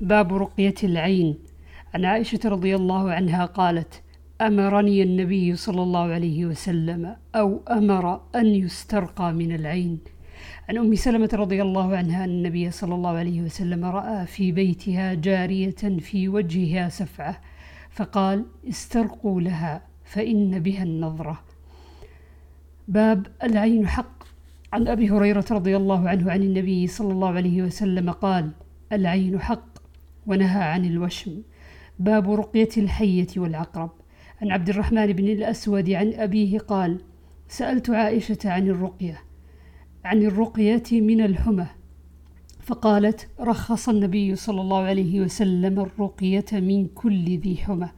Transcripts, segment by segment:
باب رقية العين عن عائشة رضي الله عنها قالت: أمرني النبي صلى الله عليه وسلم أو أمر أن يسترقى من العين. عن أم سلمة رضي الله عنها أن النبي صلى الله عليه وسلم رأى في بيتها جارية في وجهها سفعة فقال: استرقوا لها فإن بها النظرة. باب العين حق عن أبي هريرة رضي الله عنه عن النبي صلى الله عليه وسلم قال: العين حق ونهى عن الوشم. باب رقية الحية والعقرب. عن عبد الرحمن بن الأسود عن أبيه قال سألت عائشة عن الرقية عن الرقية من الحمى فقالت رخص النبي صلى الله عليه وسلم الرقية من كل ذي حمى.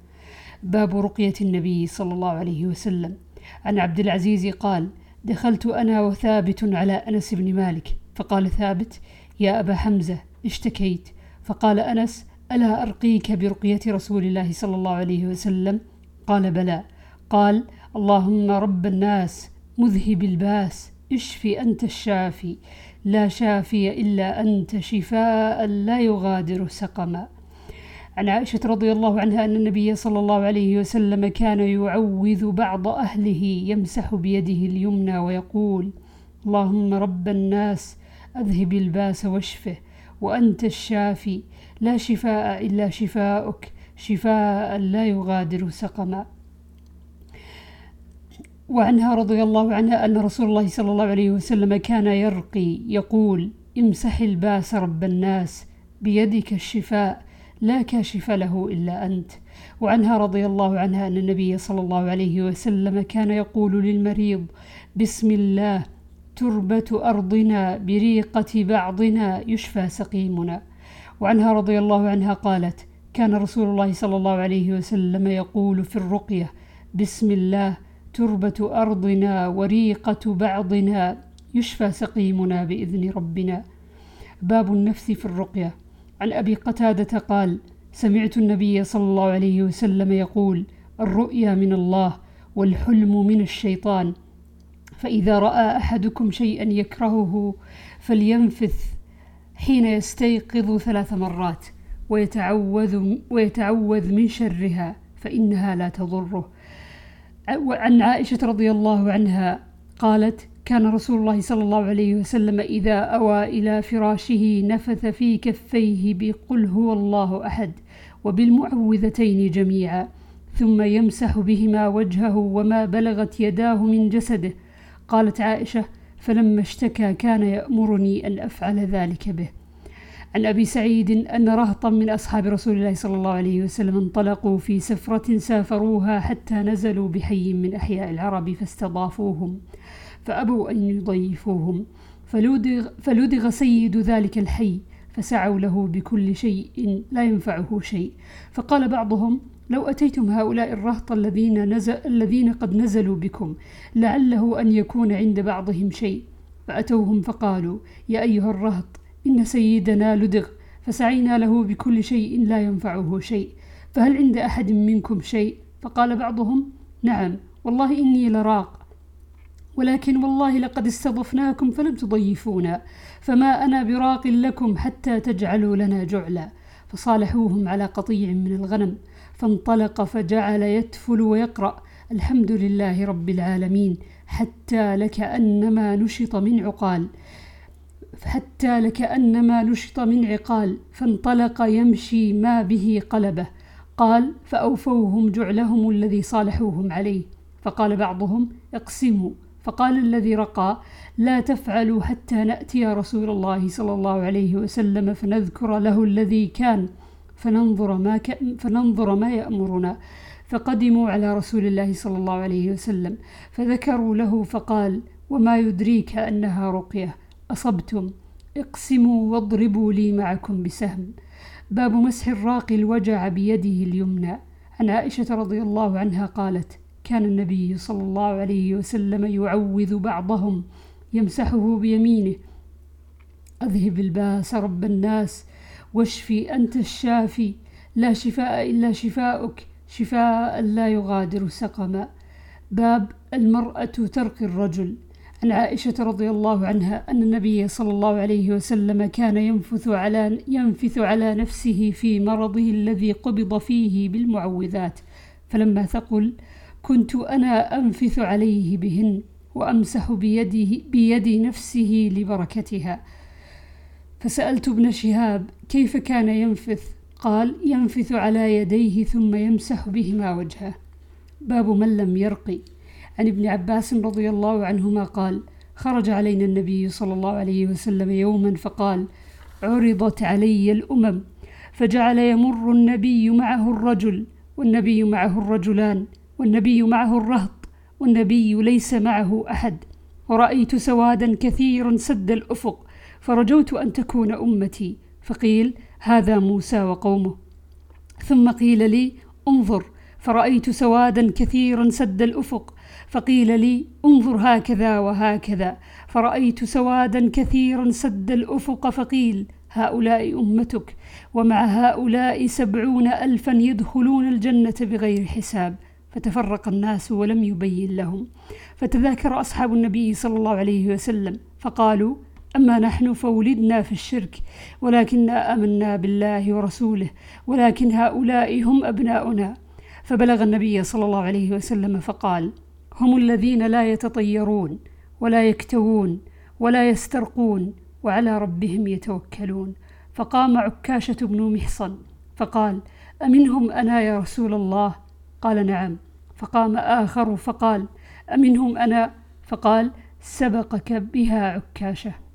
باب رقية النبي صلى الله عليه وسلم. عن عبد العزيز قال دخلت أنا وثابت على أنس بن مالك فقال ثابت يا أبا حمزة اشتكيت. فقال أنس ألا أرقيك برقية رسول الله صلى الله عليه وسلم؟ قال بلى. قال اللهم رب الناس مذهب الباس اشفي أنت الشافي. لا شافي إلا أنت شفاء لا يغادر سقما. عن عائشة رضي الله عنها أن النبي صلى الله عليه وسلم كان يعوذ بعض أهله يمسح بيده اليمنى ويقول اللهم رب الناس أذهب الباس واشفه. وأنت الشافي. لا شفاء إلا شفاؤك. شفاء لا يغادر سقما. وعنها رضي الله عنها أن رسول الله صلى الله عليه وسلم كان يرقي يقول امسح الباس رب الناس بيدك الشفاء لا كاشف له إلا أنت. وعنها رضي الله عنها أن النبي صلى الله عليه وسلم كان يقول للمريض بسم الله تربة أرضنا بريقة بعضنا يشفى سقيمنا. وعنها رضي الله عنها قالت كان رسول الله صلى الله عليه وسلم يقول في الرقية بسم الله تربة أرضنا وريقة بعضنا يشفى سقيمنا بإذن ربنا. باب النفس في الرقية. عن أبي قتادة قال سمعت النبي صلى الله عليه وسلم يقول الرؤيا من الله والحلم من الشيطان. فإذا رأى أحدكم شيئا يكرهه فلينفث حين يستيقظ ثلاث مرات ويتعوذ, ويتعوذ من شرها فإنها لا تضره. عن عائشة رضي الله عنها قالت كان رسول الله صلى الله عليه وسلم إذا أوى إلى فراشه نفث في كفيه بقل هو الله أحد وبالمعوذتين جميعا ثم يمسح بهما وجهه وما بلغت يداه من جسده قالت عائشة فلما اشتكى كان يأمرني أن أفعل ذلك به. عن أبي سعيد أن رهطا من أصحاب رسول الله صلى الله عليه وسلم انطلقوا في سفرة سافروها حتى نزلوا بحي من أحياء العرب فاستضافوهم فأبوا أن يضيفوهم. فلدغ, فلدغ سيد ذلك الحي فسعوا له بكل شيء لا ينفعه شيء. فقال بعضهم لو أتيتم هؤلاء الرهط الذين, نزل الذين قد نزلوا بكم لعله أن يكون عند بعضهم شيء. فأتوهم فقالوا يا أيها الرهط إن سيدنا لدغ فسعينا له بكل شيء لا ينفعه شيء. فهل عند أحد منكم شيء؟ فقال بعضهم نعم والله إني لراق ولكن والله لقد استضفناكم فلم تضيفونا فما أنا براق لكم حتى تجعلوا لنا جعلا. فصالحوهم على قطيع من الغنم. فانطلق فجعل يتفل ويقرأ الحمد لله رب العالمين حتى لكأنما نشط من عقال حتى لكأنما نشط من عقال فانطلق يمشي ما به قلبه قال فأوفوهم جعلهم الذي صالحوهم عليه. فقال بعضهم اقسموا. فقال الذي رقى لا تفعلوا حتى نأتي رسول الله صلى الله عليه وسلم فنذكر له الذي كان. فننظر ما, ك... فننظر ما يأمرنا. فقدموا على رسول الله صلى الله عليه وسلم فذكروا له فقال وما يدريك أنها رقية أصبتم؟ اقسموا واضربوا لي معكم بسهم. باب مسح الراقي الوجع بيده اليمنى. عن عائشة رضي الله عنها قالت كان النبي صلى الله عليه وسلم يعوذ بعضهم يمسحه بيمينه. أذهب الباس رب الناس واشفي أنت الشافي. لا شفاء إلا شفاؤك شفاء لا يغادر سقما. باب المرأة ترقي الرجل. عن عائشة رضي الله عنها أن النبي صلى الله عليه وسلم كان ينفث على ينفث على نفسه في مرضه الذي قبض فيه بالمعوذات. فلما ثقل كنت أنا أنفث عليه بهن وأمسح بيده بيد نفسه لبركتها. فسألت ابن شهاب كيف كان ينفث؟ قال ينفث على يديه ثم يمسح بهما وجهه. باب من لم يرقي. عن ابن عباس رضي الله عنهما قال خرج علينا النبي صلى الله عليه وسلم يوما فقال عرضت علي الأمم. فجعل يمر النبي معه الرجل والنبي معه الرجلان والنبي معه الرهط والنبي ليس معه أحد. ورأيت سوادا كثيرا سد الأفق. فرجوت أن تكون أمتي. فقيل هذا موسى وقومه. ثم قيل لي انظر فرأيت سوادا كثيرا سد الأفق. فقيل لي انظر هكذا وهكذا. فرأيت سوادا كثيرا سد الأفق. فقيل هؤلاء أمتك. ومع هؤلاء سبعون ألفا يدخلون الجنة بغير حساب. فتفرق الناس ولم يبين لهم. فتذاكر أصحاب النبي صلى الله عليه وسلم. فقالوا أما نحن فولدنا في الشرك ولكننا آمنا بالله ورسوله ولكن هؤلاء هم أبناؤنا. فبلغ النبي صلى الله عليه وسلم فقال هم الذين لا يتطيرون ولا يكتوون ولا يسترقون وعلى ربهم يتوكلون. فقام عكاشة بن محصن فقال أمنهم أنا يا رسول الله؟ قال نعم. فقام آخر فقال أمنهم أنا؟ فقال سبقك بها عكاشة.